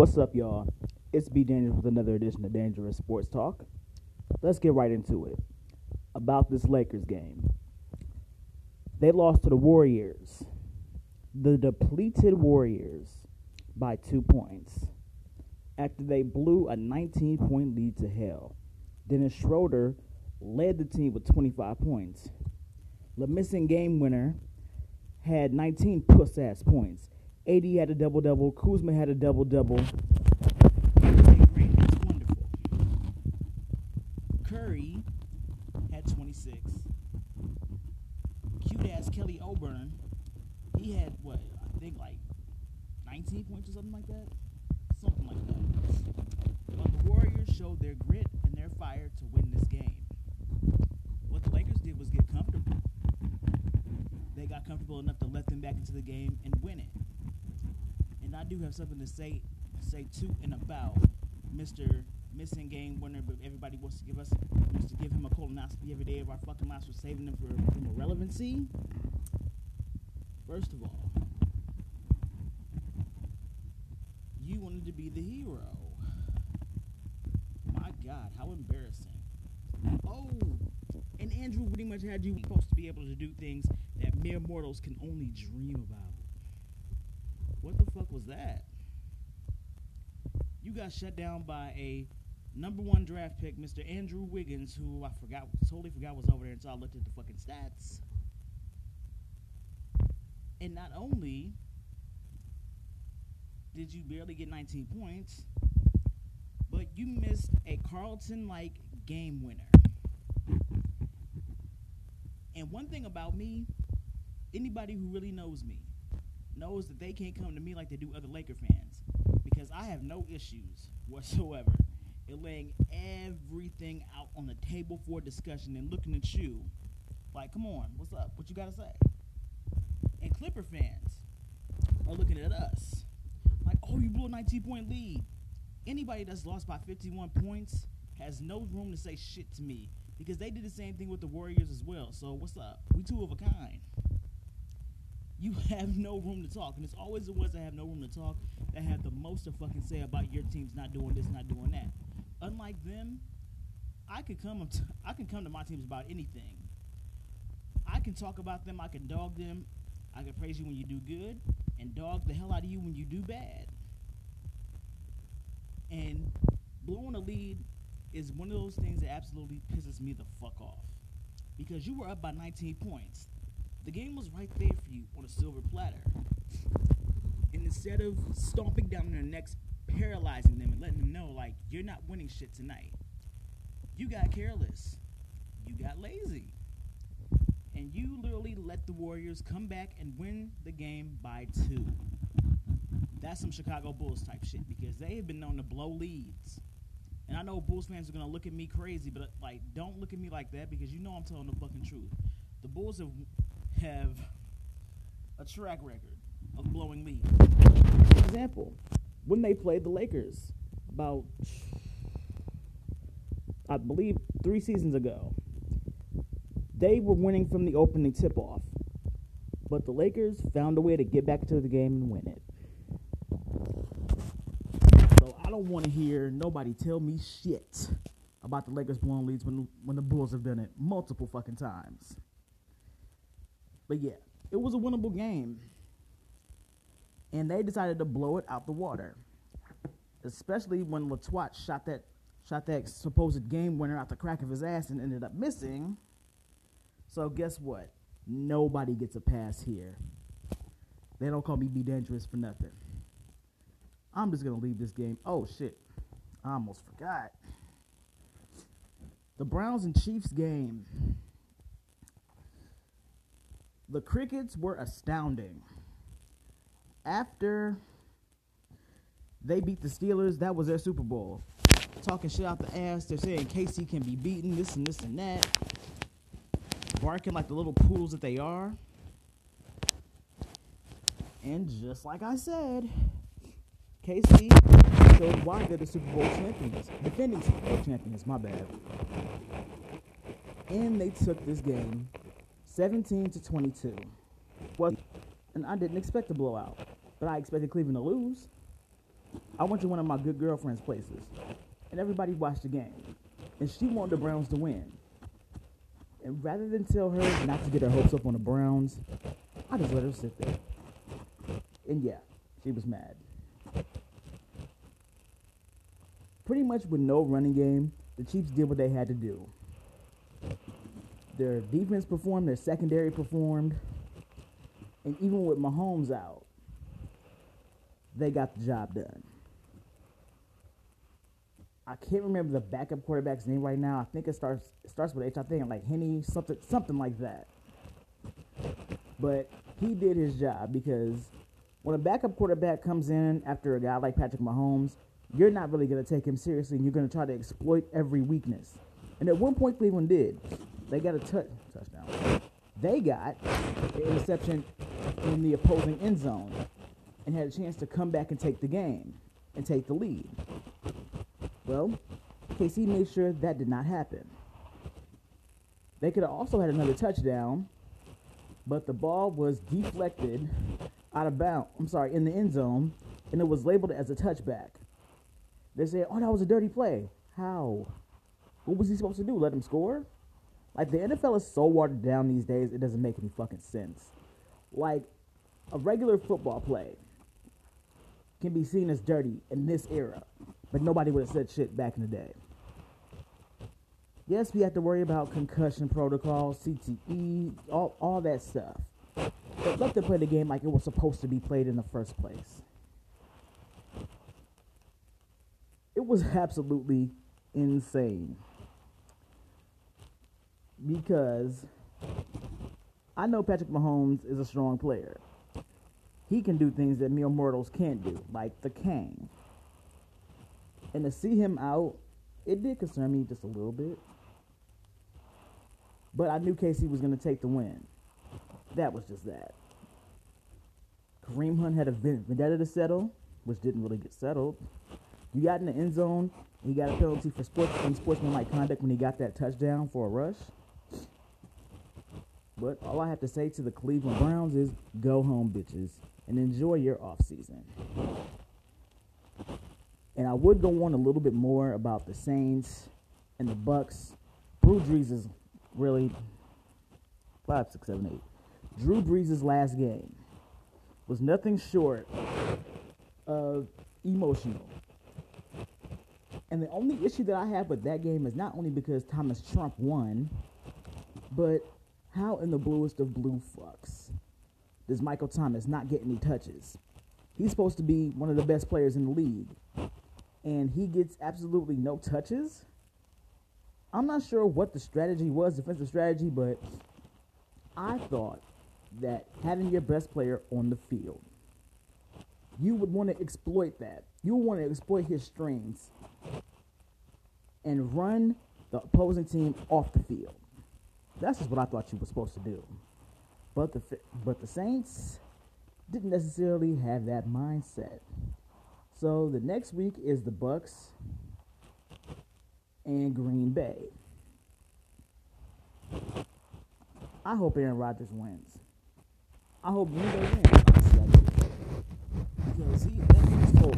What's up, y'all? It's B Dangerous with another edition of Dangerous Sports Talk. Let's get right into it. About this Lakers game. They lost to the Warriors, the depleted Warriors, by two points after they blew a 19 point lead to hell. Dennis Schroeder led the team with 25 points. The missing game winner had 19 puss ass points. AD had a double double. Kuzma had a double double. That's wonderful. Curry had 26. Cute ass Kelly Oubre, he had what I think like 19 points or something like that, something like that. But the Warriors showed their grit and their fire to win this game. What the Lakers did was get comfortable. They got comfortable enough to let them back into the game and win it. And I do have something to say say to and about Mr. Missing game winner, but everybody wants to give us wants to give him a colonoscopy every day of our fucking lives for saving them for, from irrelevancy. First of all, you wanted to be the hero. My God, how embarrassing. Oh, and Andrew pretty much had you supposed to be able to do things that mere mortals can only dream about. What the fuck was that? You got shut down by a number one draft pick, Mr. Andrew Wiggins, who I forgot, totally forgot was over there until I looked at the fucking stats. And not only did you barely get 19 points, but you missed a Carlton like game winner. And one thing about me, anybody who really knows me knows that they can't come to me like they do other Laker fans because I have no issues whatsoever in laying everything out on the table for discussion and looking at you like, come on, what's up? What you got to say? And Clipper fans are looking at us like, oh, you blew a 19 point lead. Anybody that's lost by 51 points has no room to say shit to me because they did the same thing with the Warriors as well. So what's up? We two of a kind. You have no room to talk, and it's always the ones that have no room to talk that have the most to fucking say about your team's not doing this, not doing that. Unlike them, I can come. T- I can come to my teams about anything. I can talk about them. I can dog them. I can praise you when you do good, and dog the hell out of you when you do bad. And blowing a lead is one of those things that absolutely pisses me the fuck off. Because you were up by 19 points. The game was right there for you on a silver platter. And instead of stomping down their necks, paralyzing them, and letting them know, like, you're not winning shit tonight, you got careless. You got lazy. And you literally let the Warriors come back and win the game by two. That's some Chicago Bulls type shit because they have been known to blow leads. And I know Bulls fans are gonna look at me crazy, but like, don't look at me like that because you know I'm telling the fucking truth. The Bulls have have a track record of blowing leads. For example, when they played the Lakers about, I believe, three seasons ago, they were winning from the opening tip off, but the Lakers found a way to get back into the game and win it. So I don't want to hear nobody tell me shit about the Lakers blowing leads when when the Bulls have done it multiple fucking times. But yeah, it was a winnable game. And they decided to blow it out the water. Especially when Latuat shot that shot that supposed game winner out the crack of his ass and ended up missing. So guess what? Nobody gets a pass here. They don't call me be dangerous for nothing. I'm just gonna leave this game. Oh shit. I almost forgot. The Browns and Chiefs game. The Crickets were astounding. After they beat the Steelers, that was their Super Bowl. Talking shit out the ass, they're saying KC can be beaten, this and this and that. Barking like the little poodles that they are. And just like I said, KC showed why they're the Super Bowl champions. Defending Super Bowl champions, my bad. And they took this game 17 to 22. Well, and I didn't expect a blowout, but I expected Cleveland to lose. I went to one of my good girlfriend's places, and everybody watched the game, and she wanted the Browns to win. And rather than tell her not to get her hopes up on the Browns, I just let her sit there. And yeah, she was mad. Pretty much with no running game, the Chiefs did what they had to do. Their defense performed, their secondary performed, and even with Mahomes out, they got the job done. I can't remember the backup quarterback's name right now. I think it starts it starts with H. I think like Henne, something something like that. But he did his job because when a backup quarterback comes in after a guy like Patrick Mahomes, you're not really going to take him seriously, and you're going to try to exploit every weakness. And at one point, Cleveland did. They got a touchdown. They got an interception in the opposing end zone and had a chance to come back and take the game and take the lead. Well, KC made sure that did not happen. They could have also had another touchdown, but the ball was deflected out of bounds. I'm sorry, in the end zone, and it was labeled as a touchback. They said, "Oh, that was a dirty play." How? What was he supposed to do? Let him score? Like the NFL is so watered down these days, it doesn't make any fucking sense. Like a regular football play can be seen as dirty in this era, but nobody would have said shit back in the day. Yes, we have to worry about concussion protocol, CTE, all, all that stuff. But let them play the game like it was supposed to be played in the first place. It was absolutely insane. Because I know Patrick Mahomes is a strong player. He can do things that mere mortals can't do, like the Kang. And to see him out, it did concern me just a little bit. But I knew KC was going to take the win. That was just that. Kareem Hunt had a vendetta to settle, which didn't really get settled. You got in the end zone, he got a penalty for sports unsportsmanlike conduct when he got that touchdown for a rush. But all I have to say to the Cleveland Browns is go home, bitches, and enjoy your off season. And I would go on a little bit more about the Saints and the Bucks. Drew Brees is really five, six, seven, eight. Drew Brees' last game was nothing short of emotional. And the only issue that I have with that game is not only because Thomas Trump won, but how in the bluest of blue fucks does Michael Thomas not get any touches? He's supposed to be one of the best players in the league, and he gets absolutely no touches. I'm not sure what the strategy was, defensive strategy, but I thought that having your best player on the field, you would want to exploit that. You would want to exploit his strengths and run the opposing team off the field. That's just what I thought you were supposed to do. But the but the Saints didn't necessarily have that mindset. So the next week is the Bucks and Green Bay. I hope Aaron Rodgers wins. I hope Green Bay wins. Because he. So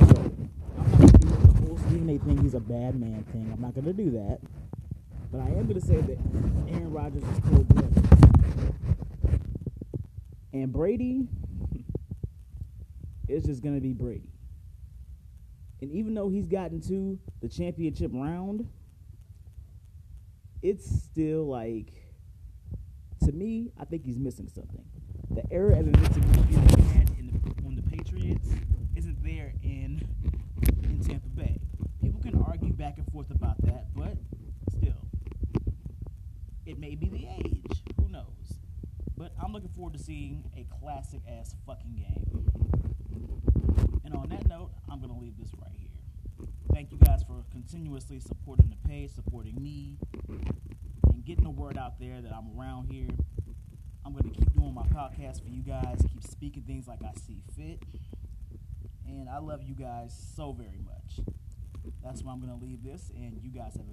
I'm not to do the whole Stephen A thing. He's a bad man thing. I'm not to do that. But I am going to say that Aaron Rodgers is cold blooded. And Brady is just going to be Brady. And even though he's gotten to the championship round, it's still like, to me, I think he's missing something. The era of invincibility that he had in the, on the Patriots isn't there in in Tampa Bay. People can argue back and forth about that, but it may be the age. Who knows? But I'm looking forward to seeing a classic ass fucking game. And on that note, I'm going to leave this right here. Thank you guys for continuously supporting the page, supporting me, and getting the word out there that I'm around here. I'm going to keep doing my podcast for you guys, keep speaking things like I see fit. And I love you guys so very much. That's why I'm going to leave this, and you guys have a